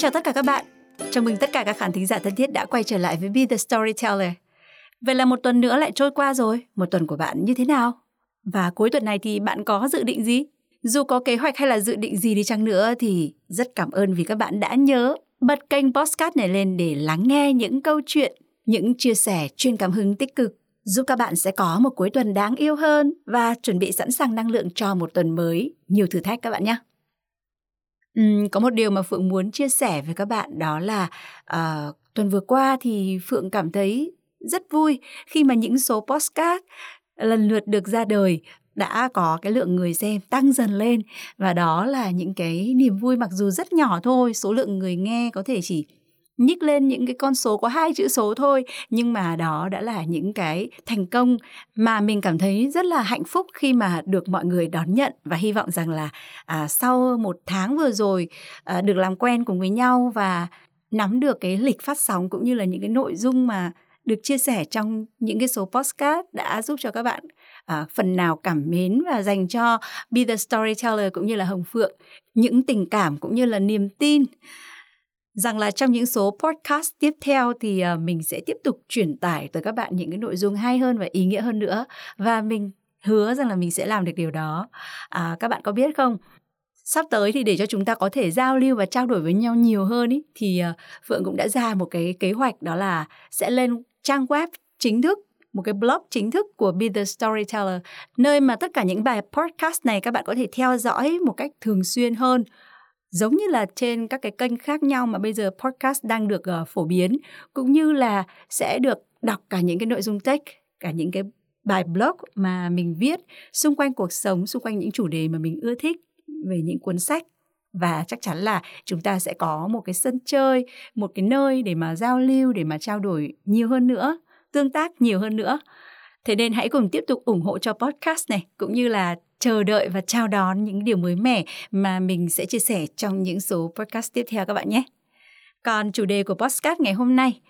Chào tất cả các bạn. Chào mừng tất cả các khán thính giả thân thiết đã quay trở lại với Be the Storyteller. Vậy là một tuần nữa lại trôi qua rồi. Một tuần của bạn như thế nào? Và cuối tuần này thì bạn có dự định gì? Dù có kế hoạch hay là dự định gì đi chăng nữa thì rất cảm ơn vì các bạn đã nhớ bật kênh podcast này lên để lắng nghe những câu chuyện, những chia sẻ truyền cảm hứng tích cực giúp các bạn sẽ có một cuối tuần đáng yêu hơn và chuẩn bị sẵn sàng năng lượng cho một tuần mới nhiều thử thách các bạn nhé. Uhm, có một điều mà Phượng muốn chia sẻ với các bạn đó là uh, tuần vừa qua thì Phượng cảm thấy rất vui khi mà những số postcard lần lượt được ra đời đã có cái lượng người xem tăng dần lên. Và đó là những cái niềm vui mặc dù rất nhỏ thôi số lượng người nghe có thể chỉ nhích lên những cái con số có hai chữ số thôi. Nhưng mà đó đã là những cái thành công mà mình cảm thấy rất là hạnh phúc khi mà được mọi người đón nhận. Và hy vọng rằng là à, sau một tháng vừa rồi à, được làm quen cùng với nhau và nắm được cái lịch phát sóng cũng như là những cái nội dung mà được chia sẻ trong những cái số postcard đã giúp cho các bạn à, phần nào cảm mến và dành cho Be the Storyteller cũng như là Hồng Phượng. Những tình cảm cũng như là niềm tin rằng là trong những số podcast tiếp theo thì ờ, mình sẽ tiếp tục truyền tải tới các bạn những cái nội dung hay hơn và ý nghĩa hơn nữa và mình hứa rằng là mình sẽ làm được điều đó. À, các bạn có biết không? Sắp tới thì để cho chúng ta có thể giao lưu và trao đổi với nhau nhiều hơn ý, thì ờ, Phượng cũng đã ra một cái kế hoạch đó là sẽ lên trang web chính thức một cái blog chính thức của Be the Storyteller nơi mà tất cả những bài podcast này các bạn có thể theo dõi một cách thường xuyên hơn giống như là trên các cái kênh khác nhau mà bây giờ podcast đang được uh, phổ biến cũng như là sẽ được đọc cả những cái nội dung tech cả những cái bài blog mà mình viết xung quanh cuộc sống xung quanh những chủ đề mà mình ưa thích về những cuốn sách. Và chắc chắn là chúng ta sẽ có một cái sân chơi một cái nơi để mà giao lưu để mà trao đổi nhiều hơn nữa tương tác nhiều hơn nữa thế nên hãy cùng tiếp tục ủng hộ cho podcast này cũng như là chờ đợi và chào đón những điều mới mẻ mà mình sẽ chia sẻ trong những số podcast tiếp theo các bạn nhé. Còn chủ đề của podcast ngày hôm nay,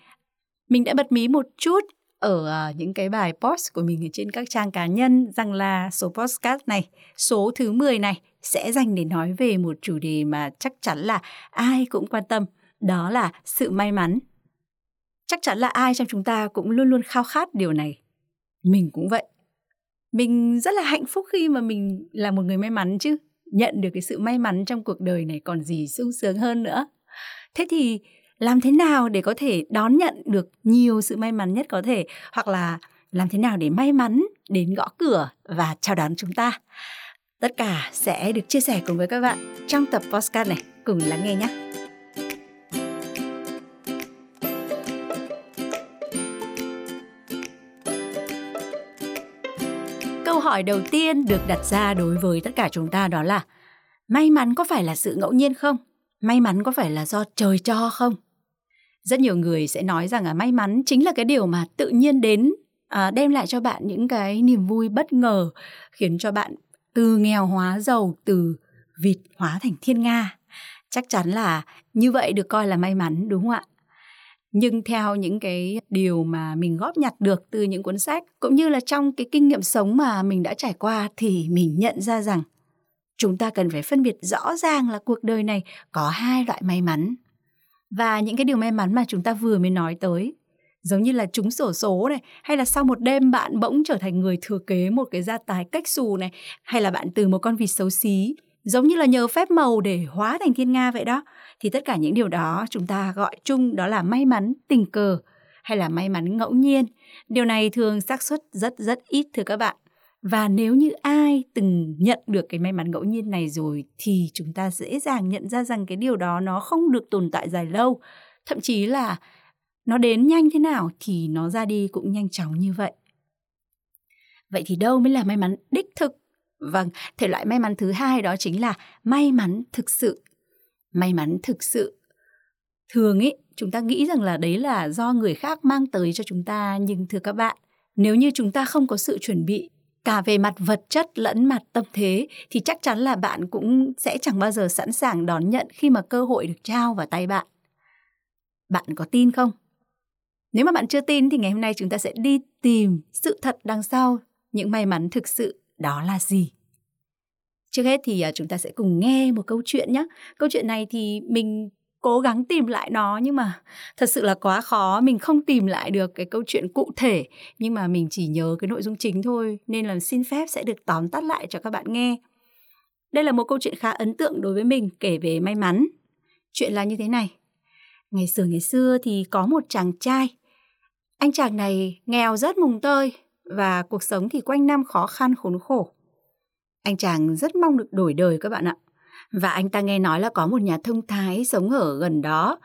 mình đã bật mí một chút ở à, những cái bài post của mình ở trên các trang cá nhân rằng là số podcast này, số thứ 10 này sẽ dành để nói về một chủ đề mà chắc chắn là ai cũng quan tâm, đó là sự may mắn. Chắc chắn là ai trong chúng ta cũng luôn luôn khao khát điều này. Mình cũng vậy. Mình rất là hạnh phúc khi mà mình là một người may mắn chứ. Nhận được cái sự may mắn trong cuộc đời này còn gì sung sướng hơn nữa. Thế thì làm thế nào để có thể đón nhận được nhiều sự may mắn nhất có thể? Hoặc là làm thế nào để may mắn đến gõ cửa và chào đón chúng ta? Tất cả sẽ được chia sẻ cùng với các bạn trong tập podcast này. Cùng lắng nghe nhé. Hỏi đầu tiên được đặt ra đối với tất cả chúng ta đó là may mắn có phải là sự ngẫu nhiên không? May mắn có phải là do trời cho không? Rất nhiều người sẽ nói rằng là may mắn chính là cái điều mà tự nhiên đến à, đem lại cho bạn những cái niềm vui bất ngờ khiến cho bạn từ nghèo hóa giàu từ vịt hóa thành thiên nga chắc chắn là như vậy được coi là may mắn đúng không ạ nhưng theo những cái điều mà mình góp nhặt được từ những cuốn sách, cũng như là trong cái kinh nghiệm sống mà mình đã trải qua, thì mình nhận ra rằng chúng ta cần phải phân biệt rõ ràng là cuộc đời này có hai loại may mắn. Và những cái điều may mắn mà chúng ta vừa mới nói tới, giống như là trúng sổ số này, hay là sau một đêm bạn bỗng trở thành người thừa kế một cái gia tài cách xù này, hay là bạn từ một con vịt xấu xí, giống như là nhờ phép màu để hóa thành thiên nga vậy đó thì tất cả những điều đó chúng ta gọi chung đó là may mắn tình cờ hay là may mắn ngẫu nhiên. Điều này thường xác suất rất rất ít thưa các bạn. Và nếu như ai từng nhận được cái may mắn ngẫu nhiên này rồi thì chúng ta dễ dàng nhận ra rằng cái điều đó nó không được tồn tại dài lâu. Thậm chí là nó đến nhanh thế nào thì nó ra đi cũng nhanh chóng như vậy. Vậy thì đâu mới là may mắn đích thực? Vâng, thể loại may mắn thứ hai đó chính là may mắn thực sự. May mắn thực sự. Thường ý, chúng ta nghĩ rằng là đấy là do người khác mang tới cho chúng ta, nhưng thưa các bạn, nếu như chúng ta không có sự chuẩn bị cả về mặt vật chất lẫn mặt tâm thế thì chắc chắn là bạn cũng sẽ chẳng bao giờ sẵn sàng đón nhận khi mà cơ hội được trao vào tay bạn. Bạn có tin không? Nếu mà bạn chưa tin thì ngày hôm nay chúng ta sẽ đi tìm sự thật đằng sau những may mắn thực sự đó là gì. Trước hết thì à, chúng ta sẽ cùng nghe một câu chuyện nhé. Câu chuyện này thì mình cố gắng tìm lại nó nhưng mà thật sự là quá khó, mình không tìm lại được cái câu chuyện cụ thể. Nhưng mà mình chỉ nhớ cái nội dung chính thôi, nên là xin phép sẽ được tóm tắt lại cho các bạn nghe. Đây là một câu chuyện khá ấn tượng đối với mình, kể về may mắn. Chuyện là như thế này. Ngày xưa ngày xưa thì có một chàng trai. Anh chàng này nghèo rất mùng tơi và cuộc sống thì quanh năm khó khăn khốn khổ anh chàng rất mong được đổi đời các bạn ạ và anh ta nghe nói là có một nhà thông thái sống ở gần đó.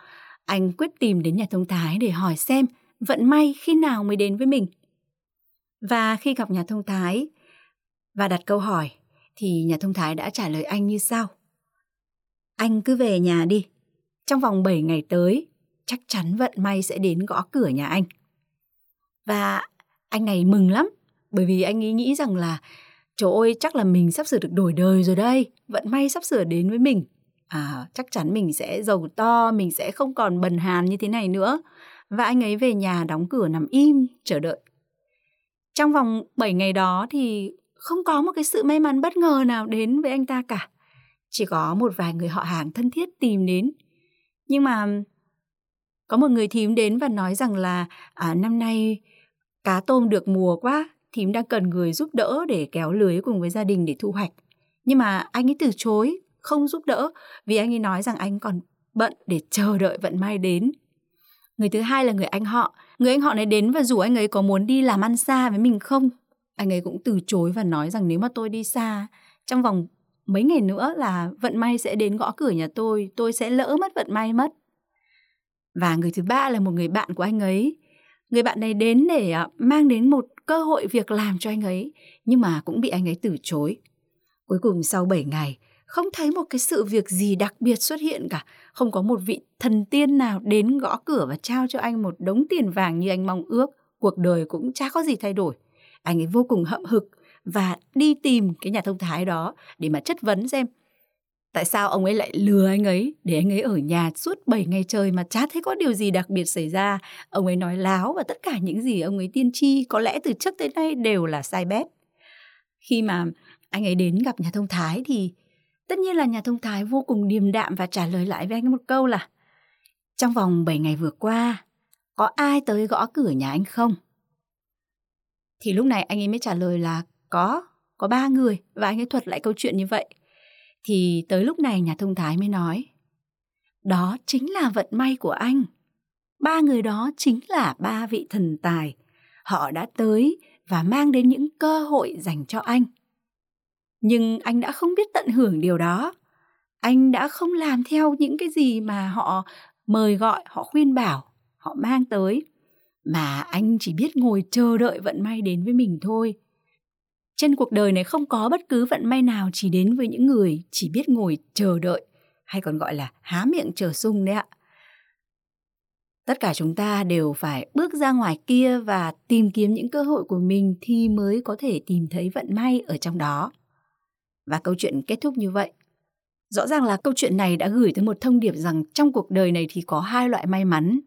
Anh quyết tìm đến nhà thông thái để hỏi xem vận may khi nào mới đến với mình. Và khi gặp nhà thông thái và đặt câu hỏi thì nhà thông thái đã trả lời anh như sau. Anh cứ về nhà đi. Trong vòng 7 ngày tới, chắc chắn vận may sẽ đến gõ cửa nhà anh. Và anh này mừng lắm, bởi vì anh ấy nghĩ rằng là Trời ơi, chắc là mình sắp sửa được đổi đời rồi đây. Vận may sắp sửa đến với mình. À, chắc chắn mình sẽ giàu to, mình sẽ không còn bần hàn như thế này nữa. Và anh ấy về nhà đóng cửa nằm im, chờ đợi. Trong vòng 7 ngày đó thì không có một cái sự may mắn bất ngờ nào đến với anh ta cả. Chỉ có một vài người họ hàng thân thiết tìm đến. Nhưng mà có một người thím đến và nói rằng là à, năm nay cá tôm được mùa quá thím đang cần người giúp đỡ để kéo lưới cùng với gia đình để thu hoạch. Nhưng mà anh ấy từ chối, không giúp đỡ vì anh ấy nói rằng anh còn bận để chờ đợi vận may đến. Người thứ hai là người anh họ. Người anh họ này đến và rủ anh ấy có muốn đi làm ăn xa với mình không? Anh ấy cũng từ chối và nói rằng nếu mà tôi đi xa, trong vòng mấy ngày nữa là vận may sẽ đến gõ cửa nhà tôi, tôi sẽ lỡ mất vận may mất. Và người thứ ba là một người bạn của anh ấy. Người bạn này đến để à, mang đến một cơ hội việc làm cho anh ấy, nhưng mà cũng bị anh ấy từ chối. Cuối cùng sau 7 ngày, không thấy một cái sự việc gì đặc biệt xuất hiện cả, không có một vị thần tiên nào đến gõ cửa và trao cho anh một đống tiền vàng như anh mong ước, cuộc đời cũng chả có gì thay đổi. Anh ấy vô cùng hậm hực và đi tìm cái nhà thông thái đó để mà chất vấn xem tại sao ông ấy lại lừa anh ấy để anh ấy ở nhà suốt 7 ngày trời mà chả thấy có điều gì đặc biệt xảy ra. Ông ấy nói láo và tất cả những gì ông ấy tiên tri có lẽ từ trước tới nay đều là sai bét. Khi mà anh ấy đến gặp nhà thông thái thì tất nhiên là nhà thông thái vô cùng điềm đạm và trả lời lại với anh một câu là trong vòng 7 ngày vừa qua có ai tới gõ cửa nhà anh không? Thì lúc này anh ấy mới trả lời là có, có ba người và anh ấy thuật lại câu chuyện như vậy. Thì tới lúc này nhà thông thái mới nói Đó chính là vận may của anh. Ba người đó chính là ba vị thần tài. Họ đã tới và mang đến những cơ hội dành cho anh. Nhưng anh đã không biết tận hưởng điều đó. Anh đã không làm theo những cái gì mà họ mời gọi, họ khuyên bảo, họ mang tới. Mà anh chỉ biết ngồi chờ đợi vận may đến với mình thôi. Trên cuộc đời này không có bất cứ vận may nào chỉ đến với những người chỉ biết ngồi chờ đợi, hay còn gọi là há miệng chờ sung đấy ạ. Tất cả chúng ta đều phải bước ra ngoài kia và tìm kiếm những cơ hội của mình thì mới có thể tìm thấy vận may ở trong đó. Và câu chuyện kết thúc như vậy. Rõ ràng là câu chuyện này đã gửi tới một thông điệp rằng trong cuộc đời này thì có hai loại may mắn.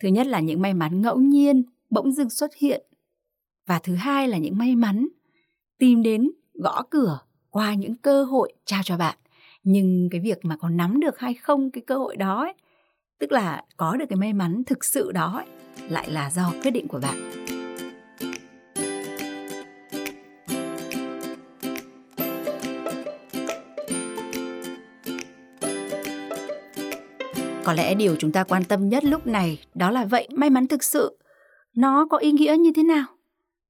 Thứ nhất là những may mắn ngẫu nhiên, bỗng dưng xuất hiện. Và thứ hai là những may mắn tìm đến gõ cửa qua những cơ hội trao cho bạn. Nhưng cái việc mà có nắm được hay không cái cơ hội đó ấy, tức là có được cái may mắn thực sự đó ấy, lại là do quyết định của bạn. Có lẽ điều chúng ta quan tâm nhất lúc này đó là vậy may mắn thực sự nó có ý nghĩa như thế nào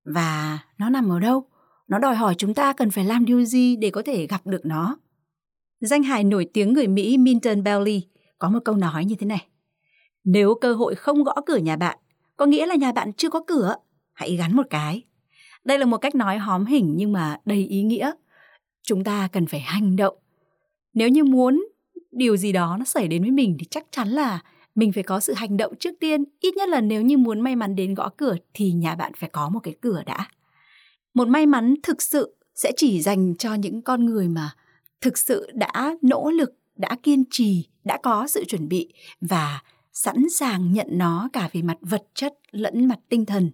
và nó nằm ở đâu? Nó đòi hỏi chúng ta cần phải làm điều gì để có thể gặp được nó. Danh hài nổi tiếng người Mỹ Minton Bailey có một câu nói như thế này. Nếu cơ hội không gõ cửa nhà bạn, có nghĩa là nhà bạn chưa có cửa, hãy gắn một cái. Đây là một cách nói hóm hình nhưng mà đầy ý nghĩa. chúng ta cần phải hành động nếu như muốn điều gì đó nó xảy đến với mình thì chắc chắn là mình phải có sự hành động trước tiên ít nhất là nếu như muốn may mắn đến gõ cửa thì nhà bạn phải có một cái cửa đã một may mắn thực sự sẽ chỉ dành cho những con người mà thực sự đã nỗ lực, đã kiên trì, đã có sự chuẩn bị và sẵn sàng nhận nó cả về mặt vật chất lẫn mặt tinh thần.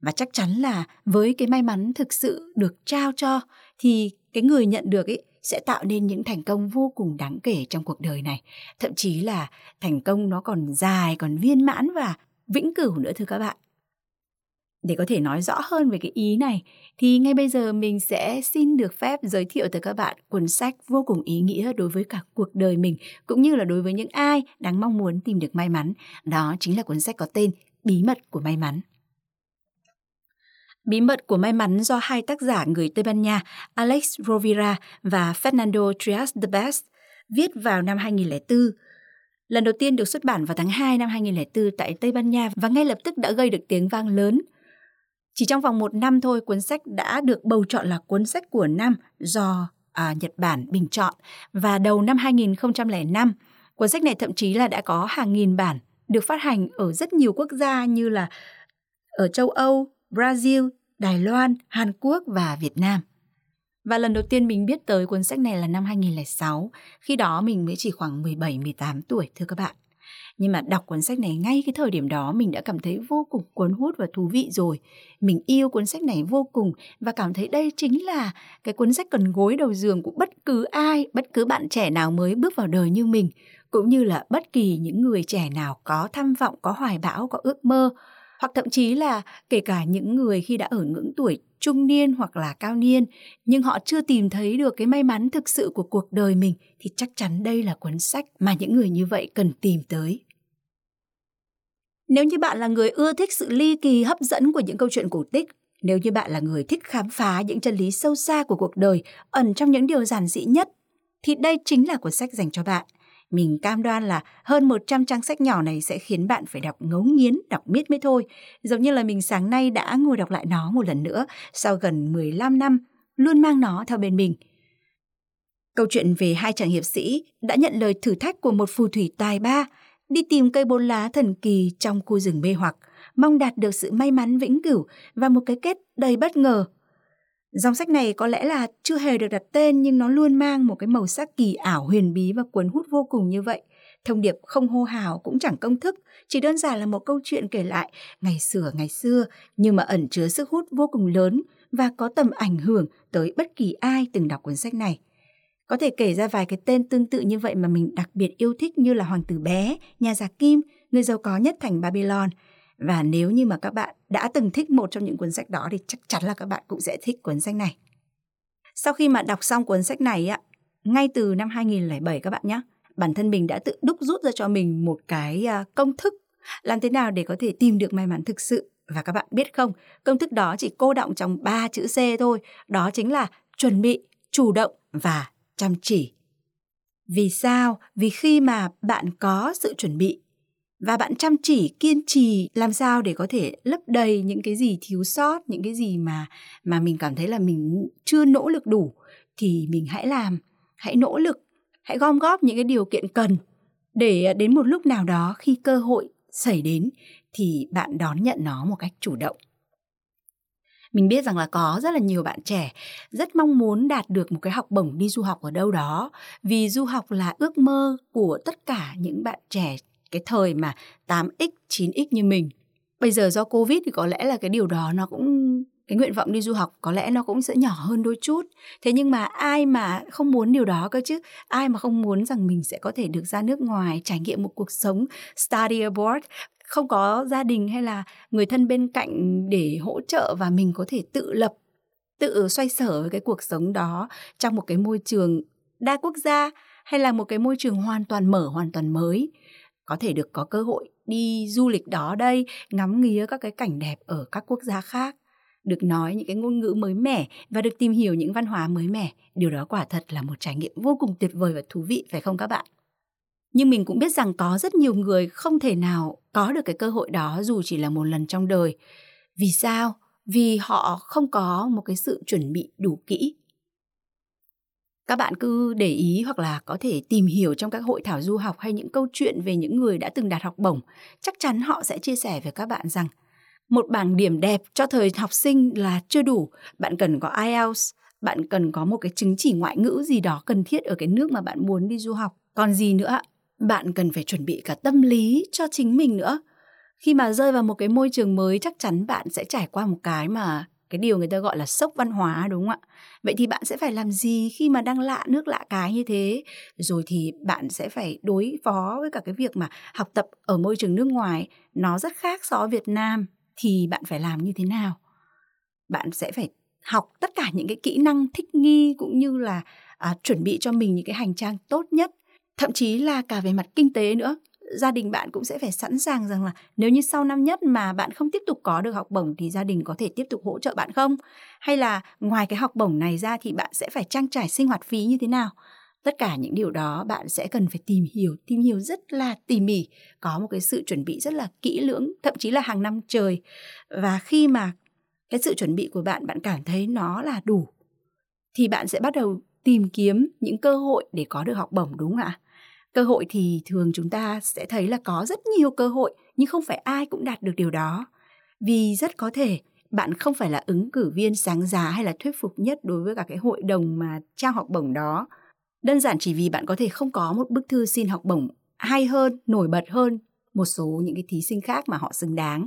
Và chắc chắn là với cái may mắn thực sự được trao cho, thì cái người nhận được ấy sẽ tạo nên những thành công vô cùng đáng kể trong cuộc đời này. Thậm chí là thành công nó còn dài, còn viên mãn và vĩnh cửu nữa thưa các bạn để có thể nói rõ hơn về cái ý này, thì ngay bây giờ mình sẽ xin được phép giới thiệu tới các bạn cuốn sách vô cùng ý nghĩa đối với cả cuộc đời mình, cũng như là đối với những ai đang mong muốn tìm được may mắn. Đó chính là cuốn sách có tên Bí mật của may mắn. Bí mật của may mắn do hai tác giả người Tây Ban Nha Alex Rovira và Fernando Trias de Best viết vào năm 2004. Lần đầu tiên được xuất bản vào tháng 2 năm 2004 tại Tây Ban Nha và ngay lập tức đã gây được tiếng vang lớn. Chỉ trong vòng một năm thôi, cuốn sách đã được bầu chọn là cuốn sách của năm do à, Nhật Bản bình chọn và đầu năm 2005, cuốn sách này thậm chí là đã có hàng nghìn bản được phát hành ở rất nhiều quốc gia như là ở châu Âu, Brazil, Đài Loan, Hàn Quốc và Việt Nam. Và lần đầu tiên mình biết tới cuốn sách này là năm 2006, khi đó mình mới chỉ khoảng 17-18 tuổi thưa các bạn. Nhưng mà đọc cuốn sách này ngay cái thời điểm đó mình đã cảm thấy vô cùng cuốn hút và thú vị rồi. Mình yêu cuốn sách này vô cùng và cảm thấy đây chính là cái cuốn sách cần gối đầu giường của bất cứ ai, bất cứ bạn trẻ nào mới bước vào đời như mình, cũng như là bất kỳ những người trẻ nào có tham vọng, có hoài bão, có ước mơ hoặc thậm chí là kể cả những người khi đã ở ngưỡng tuổi trung niên hoặc là cao niên nhưng họ chưa tìm thấy được cái may mắn thực sự của cuộc đời mình thì chắc chắn đây là cuốn sách mà những người như vậy cần tìm tới nếu như bạn là người ưa thích sự ly kỳ hấp dẫn của những câu chuyện cổ tích nếu như bạn là người thích khám phá những chân lý sâu xa của cuộc đời ẩn trong những điều giản dị nhất thì đây chính là cuốn sách dành cho bạn mình cam đoan là hơn 100 trang sách nhỏ này sẽ khiến bạn phải đọc ngấu nghiến, đọc miết mới thôi. Giống như là mình sáng nay đã ngồi đọc lại nó một lần nữa sau gần 15 năm, luôn mang nó theo bên mình. Câu chuyện về hai chàng hiệp sĩ đã nhận lời thử thách của một phù thủy tài ba đi tìm cây bốn lá thần kỳ trong khu rừng mê hoặc, mong đạt được sự may mắn vĩnh cửu và một cái kết đầy bất ngờ Dòng sách này có lẽ là chưa hề được đặt tên nhưng nó luôn mang một cái màu sắc kỳ ảo huyền bí và cuốn hút vô cùng như vậy. Thông điệp không hô hào cũng chẳng công thức, chỉ đơn giản là một câu chuyện kể lại ngày xưa ngày xưa nhưng mà ẩn chứa sức hút vô cùng lớn và có tầm ảnh hưởng tới bất kỳ ai từng đọc cuốn sách này. Có thể kể ra vài cái tên tương tự như vậy mà mình đặc biệt yêu thích như là Hoàng tử bé, Nhà giả kim, Người giàu có nhất thành Babylon – và nếu như mà các bạn đã từng thích một trong những cuốn sách đó thì chắc chắn là các bạn cũng sẽ thích cuốn sách này. Sau khi mà đọc xong cuốn sách này ạ, ngay từ năm 2007 các bạn nhé, bản thân mình đã tự đúc rút ra cho mình một cái à, công thức làm thế nào để có thể tìm được may mắn thực sự. Và các bạn biết không, công thức đó chỉ cô động trong ba chữ C thôi, đó chính là chuẩn bị, chủ động và chăm chỉ. Vì sao? Vì khi mà bạn có sự chuẩn bị và bạn chăm chỉ, kiên trì làm sao để có thể lấp đầy những cái gì thiếu sót, những cái gì mà mà mình cảm thấy là mình chưa nỗ lực đủ, thì mình hãy làm, hãy nỗ lực, hãy gom góp những cái điều kiện cần để à, đến một lúc nào đó khi cơ hội xảy đến thì bạn đón nhận nó một cách chủ động mình biết rằng là có rất là nhiều bạn trẻ rất mong muốn đạt được một cái học bổng đi du học ở đâu đó vì du học là ước mơ của tất cả những bạn trẻ cái thời mà 8x, 9x như mình. Bây giờ do Covid thì có lẽ là cái điều đó nó cũng cái nguyện vọng đi du học có lẽ nó cũng sẽ nhỏ hơn đôi chút. Thế nhưng mà ai mà không muốn điều đó cơ chứ? Ai mà không muốn rằng mình sẽ có thể được ra nước ngoài trải nghiệm một cuộc sống study abroad không có gia đình hay là người thân bên cạnh để hỗ trợ và mình có thể tự lập tự xoay sở với cái cuộc sống đó trong một cái môi trường đa quốc gia hay là một cái môi trường hoàn toàn mở hoàn toàn mới có thể được có cơ hội đi du lịch đó đây, ngắm nghía các cái cảnh đẹp ở các quốc gia khác, được nói những cái ngôn ngữ mới mẻ và được tìm hiểu những văn hóa mới mẻ. Điều đó quả thật là một trải nghiệm vô cùng tuyệt vời và thú vị phải không các bạn? Nhưng mình cũng biết rằng có rất nhiều người không thể nào có được cái cơ hội đó dù chỉ là một lần trong đời. Vì sao? Vì họ không có một cái sự chuẩn bị đủ kỹ. các bạn cứ để ý hoặc là có thể tìm hiểu trong các hội thảo du học hay những câu chuyện về những người đã từng đạt học bổng, chắc chắn họ sẽ chia sẻ với các bạn rằng, một bảng điểm đẹp cho thời học sinh là chưa đủ bạn cần có ielts, bạn cần có một cái chứng chỉ ngoại ngữ gì đó cần thiết ở cái nước mà bạn muốn đi du học còn gì nữa bạn cần phải chuẩn bị cả tâm lý cho chính mình nữa. Khi mà rơi vào một cái môi trường mới chắc chắn bạn sẽ trải qua một cái mà cái điều người ta gọi là sốc văn hóa đúng không ạ? Vậy thì bạn sẽ phải làm gì khi mà đang lạ nước lạ cái như thế? Rồi thì bạn sẽ phải đối phó với cả cái việc mà học tập ở môi trường nước ngoài nó rất khác so với việt nam thì bạn phải làm như thế nào? Bạn sẽ phải học tất cả những cái kỹ năng thích nghi cũng như là à, chuẩn bị cho mình những cái hành trang tốt nhất thậm chí là cả về mặt kinh tế nữa gia đình bạn cũng sẽ phải sẵn sàng rằng là nếu như sau năm nhất mà bạn không tiếp tục có được học bổng thì gia đình có thể tiếp tục hỗ trợ bạn không? Hay là ngoài cái học bổng này ra thì bạn sẽ phải trang trải sinh hoạt phí như thế nào? Tất cả những điều đó bạn sẽ cần phải tìm hiểu, tìm hiểu rất là tỉ mỉ, có một cái sự chuẩn bị rất là kỹ lưỡng, thậm chí là hàng năm trời. Và khi mà cái sự chuẩn bị của bạn bạn cảm thấy nó là đủ thì bạn sẽ bắt đầu tìm kiếm những cơ hội để có được học bổng đúng không ạ? Cơ hội thì thường chúng ta sẽ thấy là có rất nhiều cơ hội, nhưng không phải ai cũng đạt được điều đó. Vì rất có thể bạn không phải là ứng cử viên sáng giá hay là thuyết phục nhất đối với cả cái hội đồng mà trao học bổng đó. Đơn giản chỉ vì bạn có thể không có một bức thư xin học bổng hay hơn, nổi bật hơn một số những cái thí sinh khác mà họ xứng đáng.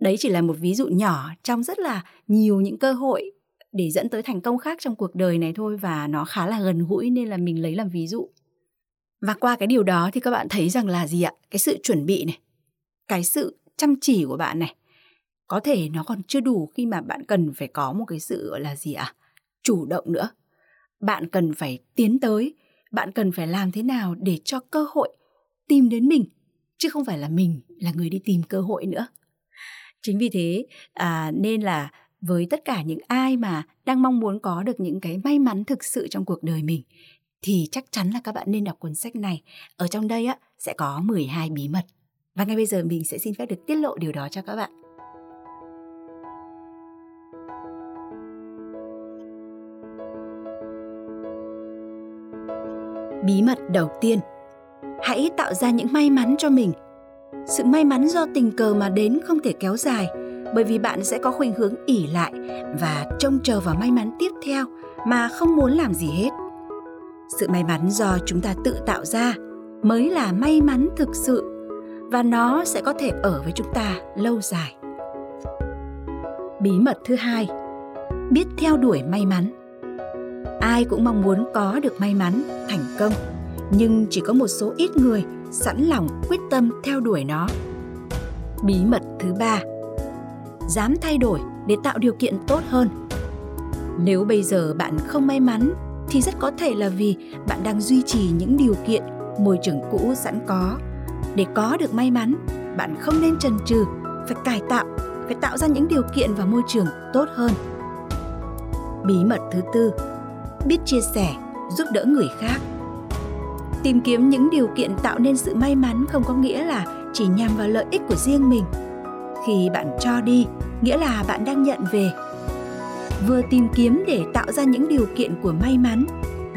Đấy chỉ là một ví dụ nhỏ, trong rất là nhiều những cơ hội để dẫn tới thành công khác trong cuộc đời này thôi và nó khá là gần gũi nên là mình lấy làm ví dụ và qua cái điều đó thì các bạn thấy rằng là gì ạ? Cái sự chuẩn bị này, cái sự chăm chỉ của bạn này, có thể nó còn chưa đủ khi mà bạn cần phải có một cái sự gọi là gì ạ? Chủ động nữa. Bạn cần phải tiến tới, bạn cần phải làm thế nào để cho cơ hội tìm đến mình, chứ không phải là mình là người đi tìm cơ hội nữa. Chính vì thế à, nên là với tất cả những ai mà đang mong muốn có được những cái may mắn thực sự trong cuộc đời mình thì chắc chắn là các bạn nên đọc cuốn sách này. Ở trong đây á, sẽ có 12 bí mật. Và ngay bây giờ mình sẽ xin phép được tiết lộ điều đó cho các bạn. Bí mật đầu tiên Hãy tạo ra những may mắn cho mình. Sự may mắn do tình cờ mà đến không thể kéo dài, bởi vì bạn sẽ có khuynh hướng ỉ lại và trông chờ vào may mắn tiếp theo mà không muốn làm gì hết sự may mắn do chúng ta tự tạo ra mới là may mắn thực sự, và nó sẽ có thể ở với chúng ta lâu dài. Bí mật thứ hai, biết theo đuổi may mắn. Ai cũng mong muốn có được may mắn thành công, nhưng chỉ có một số ít người sẵn lòng quyết tâm theo đuổi nó. Bí mật thứ ba, dám thay đổi để tạo điều kiện tốt hơn. Nếu bây giờ bạn không may mắn thì rất có thể là vì bạn đang duy trì những điều kiện môi trường cũ sẵn có. Để có được may mắn, bạn không nên chần chừ, phải cải tạo, phải tạo ra những điều kiện và môi trường tốt hơn. Bí mật thứ tư, biết chia sẻ, giúp đỡ người khác. Tìm kiếm những điều kiện tạo nên sự may mắn không có nghĩa là chỉ nhằm vào lợi ích của riêng mình. Khi bạn cho đi, nghĩa là bạn đang nhận về vừa tìm kiếm để tạo ra những điều kiện của may mắn,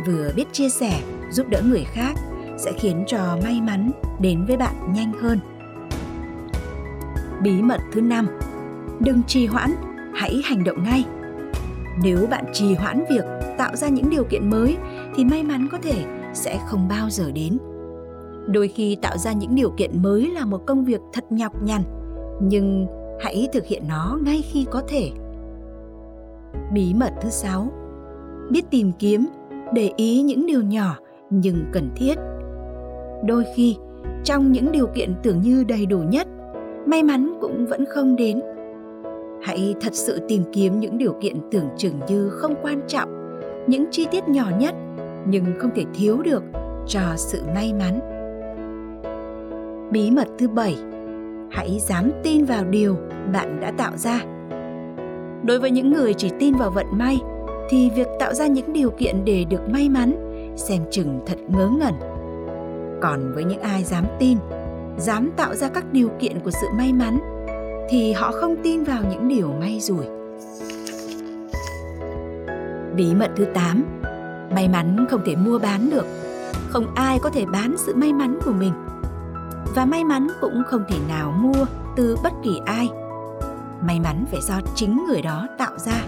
vừa biết chia sẻ, giúp đỡ người khác, sẽ khiến cho may mắn đến với bạn nhanh hơn. Bí mật thứ năm, đừng trì hoãn, hãy hành động ngay. Nếu bạn trì hoãn việc tạo ra những điều kiện mới, thì may mắn có thể sẽ không bao giờ đến. Đôi khi tạo ra những điều kiện mới là một công việc thật nhọc nhằn, nhưng hãy thực hiện nó ngay khi có thể bí mật thứ sáu. Biết tìm kiếm, để ý những điều nhỏ nhưng cần thiết. Đôi khi, trong những điều kiện tưởng như đầy đủ nhất, may mắn cũng vẫn không đến. Hãy thật sự tìm kiếm những điều kiện tưởng chừng như không quan trọng, những chi tiết nhỏ nhất nhưng không thể thiếu được cho sự may mắn. Bí mật thứ bảy. Hãy dám tin vào điều bạn đã tạo ra đối với những người chỉ tin vào vận may thì việc tạo ra những điều kiện để được may mắn xem chừng thật ngớ ngẩn còn với những ai dám tin dám tạo ra các điều kiện của sự may mắn thì họ không tin vào những điều may rủi bí mật thứ 8 May mắn không thể mua bán được, không ai có thể bán sự may mắn của mình. Và may mắn cũng không thể nào mua từ bất kỳ ai. May mắn phải do chính người đó tạo ra.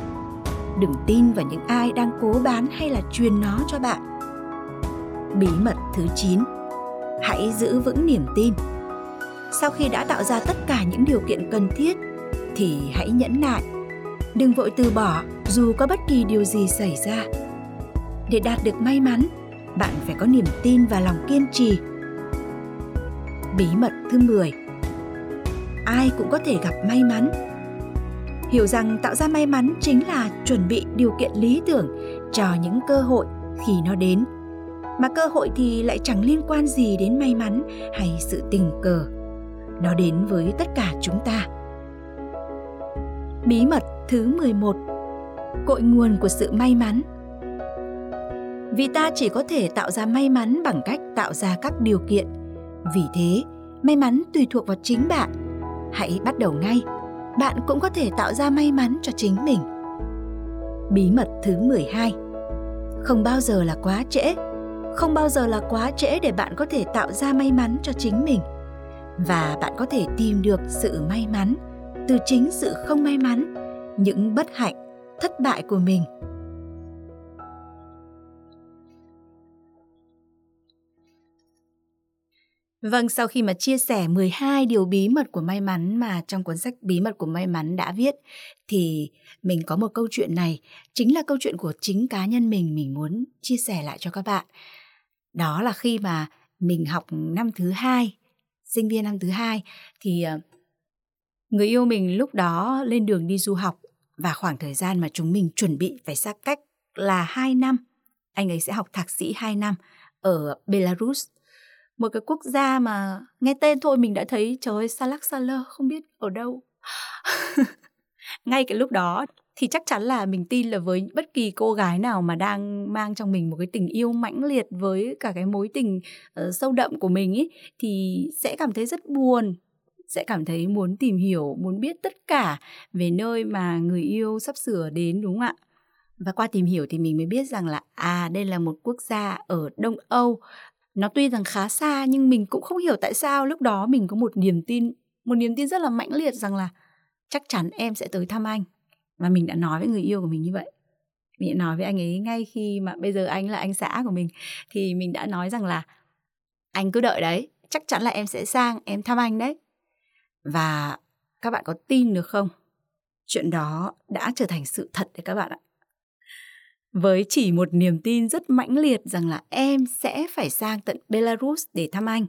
Đừng tin vào những ai đang cố bán hay là truyền nó cho bạn. Bí mật thứ 9. Hãy giữ vững niềm tin. Sau khi đã tạo ra tất cả những điều kiện cần thiết thì hãy nhẫn nại. Đừng vội từ bỏ dù có bất kỳ điều gì xảy ra. Để đạt được may mắn, bạn phải có niềm tin và lòng kiên trì. Bí mật thứ 10. Ai cũng có thể gặp may mắn. Hiểu rằng tạo ra may mắn chính là chuẩn bị điều kiện lý tưởng cho những cơ hội khi nó đến. Mà cơ hội thì lại chẳng liên quan gì đến may mắn hay sự tình cờ. Nó đến với tất cả chúng ta. Bí mật thứ 11 Cội nguồn của sự may mắn Vì ta chỉ có thể tạo ra may mắn bằng cách tạo ra các điều kiện. Vì thế, may mắn tùy thuộc vào chính bạn. Hãy bắt đầu ngay. Bạn cũng có thể tạo ra may mắn cho chính mình. Bí mật thứ 12 Không bao giờ là quá trễ. Không bao giờ là quá trễ để bạn có thể tạo ra may mắn cho chính mình. Và bạn có thể tìm được sự may mắn từ chính sự không may mắn, những bất hạnh, thất bại của mình Vâng, sau khi mà chia sẻ 12 điều bí mật của may mắn mà trong cuốn sách Bí mật của may mắn đã viết thì mình có một câu chuyện này, chính là câu chuyện của chính cá nhân mình mình muốn chia sẻ lại cho các bạn. Đó là khi mà mình học năm thứ hai, sinh viên năm thứ hai thì ờ, người yêu mình lúc đó lên đường đi du học và khoảng thời gian mà chúng mình chuẩn bị phải xa cách là 2 năm. Anh ấy sẽ học thạc sĩ 2 năm ở Belarus. Một cái quốc gia mà nghe tên thôi mình đã thấy trời ơi Salak lắc không biết ở đâu. Ngay cái lúc đó thì chắc chắn là mình tin là với bất kỳ cô gái nào mà đang mang trong mình một cái tình yêu mãnh liệt với cả cái mối tình uh, sâu đậm của mình ấy thì sẽ cảm thấy rất buồn sẽ cảm thấy muốn tìm hiểu, muốn biết tất cả về nơi mà người yêu sắp sửa đến đúng không ạ? Và qua tìm hiểu thì mình mới biết rằng là à đây là một quốc gia ở Đông Âu. Nó tuy rằng khá xa nhưng mình cũng không hiểu tại sao lúc đó mình có một niềm tin, một niềm tin rất là mãnh liệt rằng là chắc chắn em sẽ tới thăm anh. Và mình đã nói với người yêu của mình như vậy. Mình đã nói với anh ấy ngay khi mà bây giờ anh là anh xã của mình thì mình đã nói rằng là anh cứ đợi đấy, chắc chắn là em sẽ sang em thăm anh đấy và các bạn có tin được không? Chuyện đó đã trở thành sự thật đấy các bạn ạ. Với chỉ một niềm tin rất mãnh liệt rằng là em sẽ phải sang tận Belarus để thăm anh,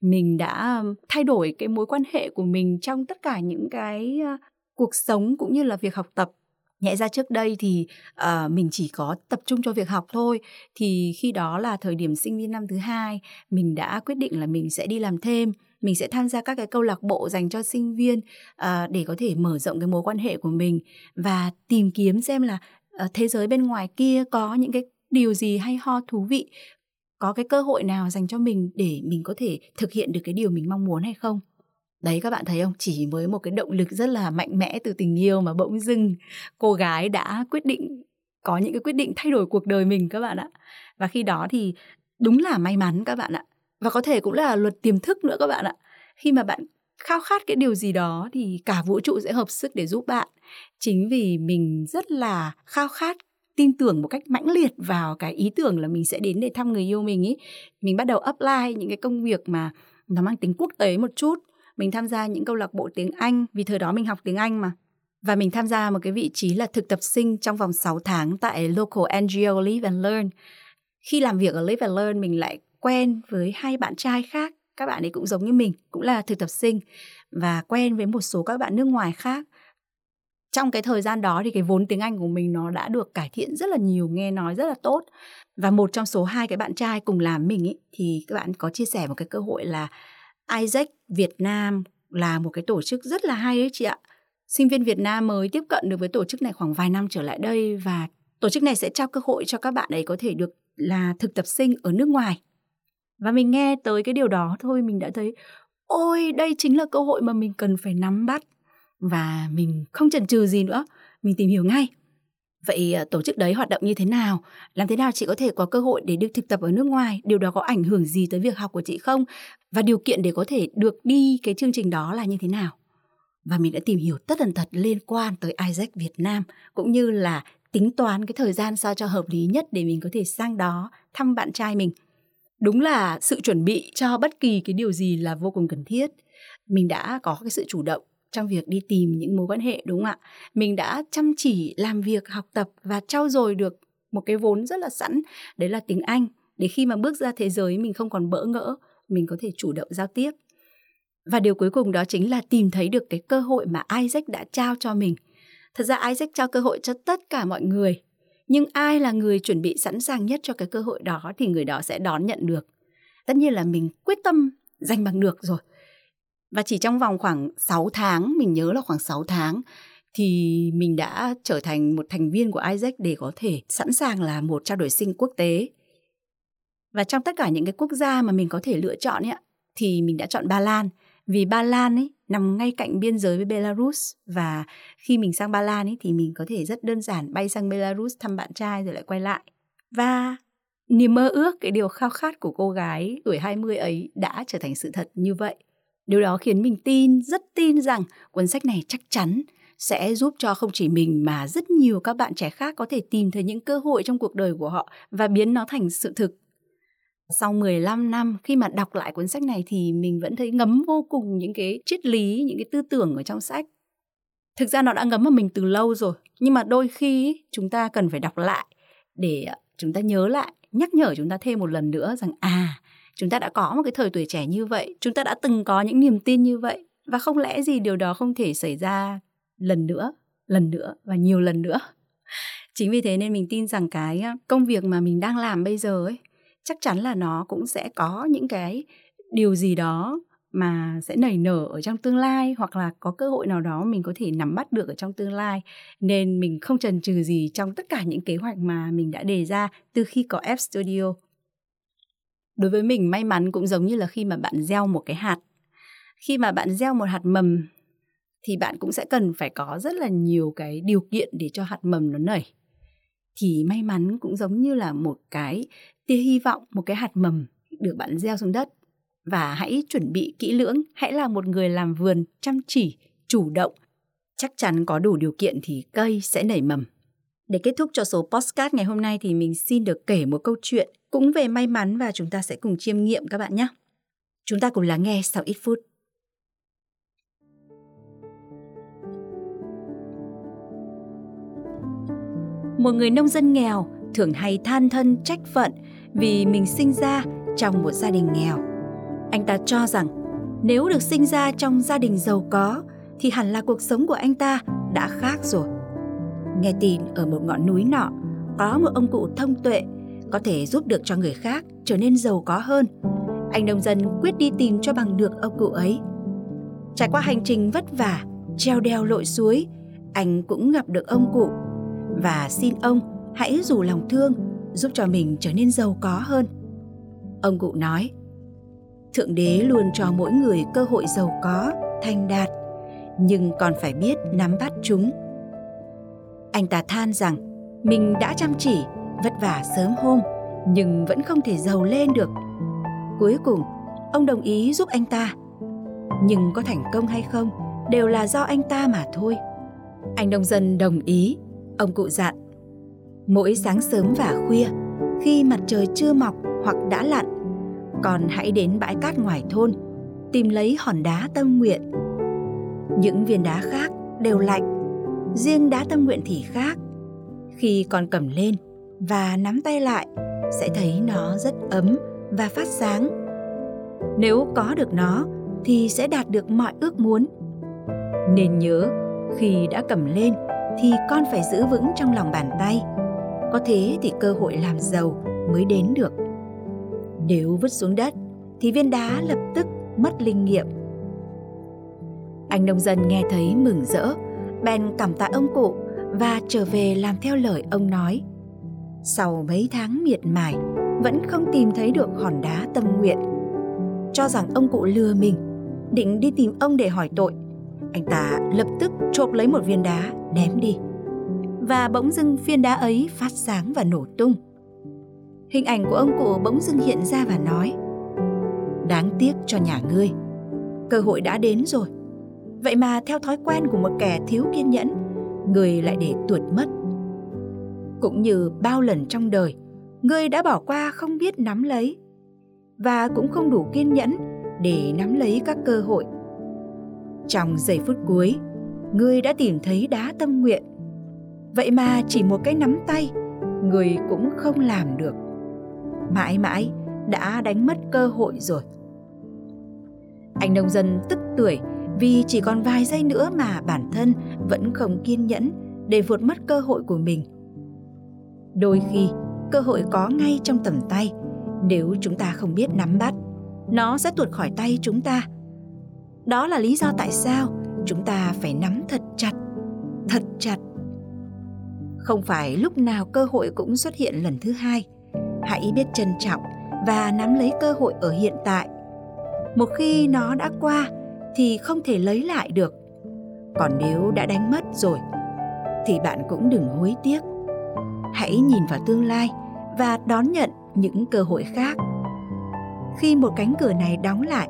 mình đã thay đổi cái mối quan hệ của mình trong tất cả những cái cuộc sống cũng như là việc học tập. Nhẹ ra trước đây thì uh, mình chỉ có tập trung cho việc học thôi. Thì khi đó là thời điểm sinh viên năm thứ hai mình đã quyết định là mình sẽ đi làm thêm. Mình sẽ tham gia các cái câu lạc bộ dành cho sinh viên uh, để có thể mở rộng cái mối quan hệ của mình và tìm kiếm xem là Ờ, thế giới bên ngoài kia có những cái điều gì hay ho thú vị? Có cái cơ hội nào dành cho mình để mình có thể thực hiện được cái điều mình mong muốn hay không? Đấy, các bạn thấy không? Chỉ với một cái động lực rất là mạnh mẽ từ tình yêu mà bỗng dưng cô gái đã quyết định, có những cái quyết định thay đổi cuộc đời mình các bạn ạ. Và khi đó thì đúng là may mắn các bạn ạ. Và có thể cũng là luật tiềm thức nữa các bạn ạ. Khi mà bạn khao khát cái điều gì đó thì cả vũ trụ sẽ hợp sức để giúp bạn. Chính vì mình rất là khao khát, tin tưởng một cách mãnh liệt vào cái ý tưởng là mình sẽ đến để thăm người yêu mình ý, mình bắt đầu apply những cái công việc mà nó mang tính quốc tế một chút. Mình tham gia những câu lạc bộ tiếng Anh, vì thời đó mình học tiếng Anh mà. Và mình tham gia một cái vị trí là thực tập sinh trong vòng 6 tháng tại local NGO Live and Learn. Khi làm việc ở Live and Learn, mình lại quen với hai bạn trai khác các bạn ấy cũng giống như mình cũng là thực tập sinh và quen với một số các bạn nước ngoài khác trong cái thời gian đó thì cái vốn tiếng Anh của mình nó đã được cải thiện rất là nhiều, nghe nói rất là tốt. Và một trong số hai cái bạn trai cùng làm mình ấy, thì các bạn có chia sẻ một cái cơ hội là Isaac Việt Nam là một cái tổ chức rất là hay đấy chị ạ. Sinh viên Việt Nam mới tiếp cận được với tổ chức này khoảng vài năm trở lại đây và tổ chức này sẽ trao cơ hội cho các bạn ấy có thể được là thực tập sinh ở nước ngoài và mình nghe tới cái điều đó thôi, mình đã thấy, ôi, đây chính là cơ hội mà mình cần phải nắm bắt và mình không chần chừ gì nữa, mình tìm hiểu ngay Vậy à, tổ chức đấy hoạt động như thế nào? Làm thế nào chị có thể có cơ hội để được thực tập ở nước ngoài? Điều đó có ảnh hưởng gì tới việc học của chị không? Và điều kiện để có thể được đi cái chương trình đó là như thế nào? Và mình đã tìm hiểu tất tần tật liên quan tới Isaac Việt Nam, cũng như là tính toán cái thời gian sao cho hợp lý nhất để mình có thể sang đó thăm bạn trai mình. Đúng là sự chuẩn bị cho bất kỳ cái điều gì là vô cùng cần thiết. Mình đã có cái sự chủ động trong việc đi tìm những mối quan hệ đúng không ạ? Mình đã chăm chỉ làm việc, học tập và trau dồi được một cái vốn rất là sẵn, đấy là tiếng Anh. Để khi mà bước ra thế giới mình không còn bỡ ngỡ, mình có thể chủ động giao tiếp. Và điều cuối cùng đó chính là tìm thấy được cái cơ hội mà Isaac đã trao cho mình. Thật ra Isaac trao cơ hội cho tất cả mọi người. Nhưng ai là người chuẩn bị sẵn sàng nhất cho cái cơ hội đó thì người đó sẽ đón nhận được. Tất nhiên là mình quyết tâm giành bằng được rồi. Và chỉ trong vòng khoảng 6 tháng, mình nhớ là khoảng 6 tháng, thì mình đã trở thành một thành viên của Isaac để có thể sẵn sàng là một trao đổi sinh quốc tế. Và trong tất cả những cái quốc gia mà mình có thể lựa chọn ấy, thì mình đã chọn Ba Lan. Vì Ba Lan ấy nằm ngay cạnh biên giới với Belarus và khi mình sang Ba Lan ấy thì mình có thể rất đơn giản bay sang Belarus thăm bạn trai rồi lại quay lại. Và niềm mơ ước, cái điều khao khát của cô gái tuổi 20 ấy đã trở thành sự thật như vậy. Điều đó khiến mình tin, rất tin rằng cuốn sách này chắc chắn sẽ giúp cho không chỉ mình mà rất nhiều các bạn trẻ khác có thể tìm thấy những cơ hội trong cuộc đời của họ và biến nó thành sự thực. Sau 15 năm khi mà đọc lại cuốn sách này thì mình vẫn thấy ngấm vô cùng những cái triết lý, những cái tư tưởng ở trong sách. Thực ra nó đã ngấm vào mình từ lâu rồi, nhưng mà đôi khi chúng ta cần phải đọc lại để à, chúng ta nhớ lại, nhắc nhở chúng ta thêm một lần nữa rằng à, chúng ta đã có một cái thời tuổi trẻ như vậy chúng ta đã từng có những niềm tin như vậy và không lẽ gì điều đó không thể xảy ra lần nữa lần nữa và nhiều lần nữa chính vì thế nên mình tin rằng cái à, công việc mà mình đang làm bây giờ ấy chắc chắn là nó cũng sẽ có những cái điều gì đó mà sẽ nảy nở ở trong tương lai hoặc là có cơ hội nào đó mình có thể nắm bắt được ở trong tương lai. Nên mình không chần chừ gì trong tất cả những kế hoạch mà mình đã đề ra từ khi có F Studio. Đối với mình, may mắn cũng giống như là khi mà bạn gieo một cái hạt. Khi mà bạn gieo một hạt mầm, thì bạn cũng sẽ cần phải có rất là nhiều cái điều kiện để cho hạt mầm nó nảy thì may mắn cũng giống như là một cái tia hy vọng, một cái hạt mầm được bạn gieo xuống đất và hãy chuẩn bị kỹ lưỡng, hãy là một người làm vườn chăm chỉ, chủ động chắc chắn có đủ điều kiện thì cây sẽ nảy mầm để kết thúc cho số postcard ngày hôm nay thì mình xin được kể một câu chuyện cũng về may mắn và chúng ta sẽ cùng chiêm nghiệm các bạn nhé. Chúng ta cùng lắng nghe sau ít phút. Một người nông dân nghèo thường hay than thân trách phận vì mình sinh ra trong một gia đình nghèo. Anh ta cho rằng nếu được sinh ra trong gia đình giàu có thì hẳn là cuộc sống của anh ta đã khác rồi. Nghe tin ở một ngọn núi nọ có một ông cụ thông tuệ có thể giúp được cho người khác trở nên giàu có hơn. Anh nông dân quyết đi tìm cho bằng được ông cụ ấy. Trải qua hành trình vất vả, treo đeo lội suối, anh cũng gặp được ông cụ và xin ông hãy rủ lòng thương giúp cho mình trở nên giàu có hơn. Ông cụ nói, Thượng đế luôn cho mỗi người cơ hội giàu có, thành đạt, nhưng còn phải biết nắm bắt chúng. Anh ta than rằng mình đã chăm chỉ vất vả sớm hôm nhưng vẫn không thể giàu lên được. Cuối cùng, ông đồng ý giúp anh ta. Nhưng có thành công hay không đều là do anh ta mà thôi. Anh nông dân đồng ý, ông cụ dặn. Mỗi sáng sớm và khuya, khi mặt trời chưa mọc hoặc đã lặn, còn hãy đến bãi cát ngoài thôn, tìm lấy hòn đá tâm nguyện. Những viên đá khác đều lạnh, riêng đá tâm nguyện thì khác. Khi còn cầm lên, và nắm tay lại sẽ thấy nó rất ấm và phát sáng nếu có được nó thì sẽ đạt được mọi ước muốn nên nhớ khi đã cầm lên thì con phải giữ vững trong lòng bàn tay. Có thế thì cơ hội làm giàu mới đến được. Nếu vứt xuống đất, thì viên đá lập tức mất linh nghiệm. Anh nông dân nghe thấy mừng rỡ, bèn cảm tạ ông cụ và trở về làm theo lời ông nói. Sau mấy tháng miệt mài, vẫn không tìm thấy được hòn đá tâm nguyện. Cho rằng ông cụ lừa mình, định đi tìm ông để hỏi tội anh ta lập tức chộp lấy một viên đá ném đi và bỗng dưng viên đá ấy phát sáng và nổ tung. Hình ảnh của ông cụ bỗng dưng hiện ra và nói Đáng tiếc cho nhà ngươi, cơ hội đã đến rồi. Vậy mà theo thói quen của một kẻ thiếu kiên nhẫn, người lại để tuột mất. Cũng như bao lần trong đời, ngươi đã bỏ qua không biết nắm lấy và cũng không đủ kiên nhẫn để nắm lấy các cơ hội. Trong giây phút cuối, ngươi đã tìm thấy đá tâm nguyện. Vậy mà chỉ một cái nắm tay, người cũng không làm được. Mãi mãi đã đánh mất cơ hội rồi. Anh nông dân tức tuổi vì chỉ còn vài giây nữa mà bản thân vẫn không kiên nhẫn để vượt mất cơ hội của mình. Đôi khi, cơ hội có ngay trong tầm tay, nếu chúng ta không biết nắm bắt, nó sẽ tuột khỏi tay chúng ta. Đó là lý do tại sao chúng ta phải nắm thật chặt, thật chặt. Không phải lúc nào cơ hội cũng xuất hiện lần thứ hai. Hãy biết trân trọng và nắm lấy cơ hội ở hiện tại. Một khi nó đã qua thì không thể lấy lại được. Còn nếu đã đánh mất rồi thì bạn cũng đừng hối tiếc. Hãy nhìn vào tương lai và đón nhận những cơ hội khác. Khi một cánh cửa này đóng lại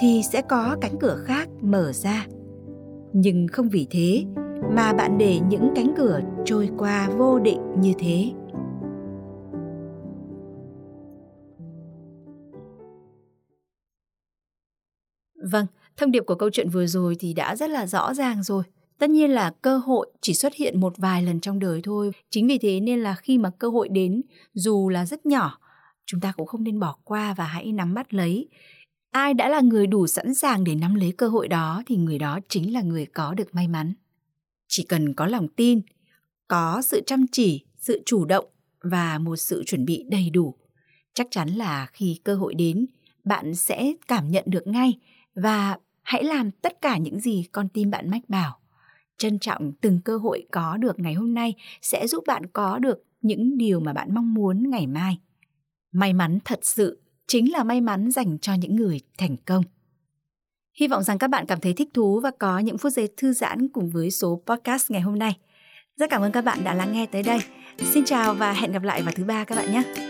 thì sẽ có cánh cửa khác mở ra. Nhưng không vì thế mà bạn để những cánh cửa trôi qua vô định như thế. Vâng, thông điệp của câu chuyện vừa rồi thì đã rất là rõ ràng rồi. Tất nhiên là cơ hội chỉ xuất hiện một vài lần trong đời thôi. Chính vì thế nên là khi mà cơ hội đến, dù là rất nhỏ, chúng ta cũng không nên bỏ qua và hãy nắm bắt lấy. Ai đã là người đủ sẵn sàng để nắm lấy cơ hội đó thì người đó chính là người có được may mắn. Chỉ cần có lòng tin, có sự chăm chỉ, sự chủ động và một sự chuẩn bị đầy đủ, chắc chắn là khi cơ hội đến, bạn sẽ cảm nhận được ngay và hãy làm tất cả những gì con tim bạn mách bảo. Trân trọng từng cơ hội có được ngày hôm nay sẽ giúp bạn có được những điều mà bạn mong muốn ngày mai. May mắn thật sự chính là may mắn dành cho những người thành công. Hy vọng rằng các bạn cảm thấy thích thú và có những phút giây thư giãn cùng với số podcast ngày hôm nay. Rất cảm ơn các bạn đã lắng nghe tới đây. Xin chào và hẹn gặp lại vào thứ ba các bạn nhé.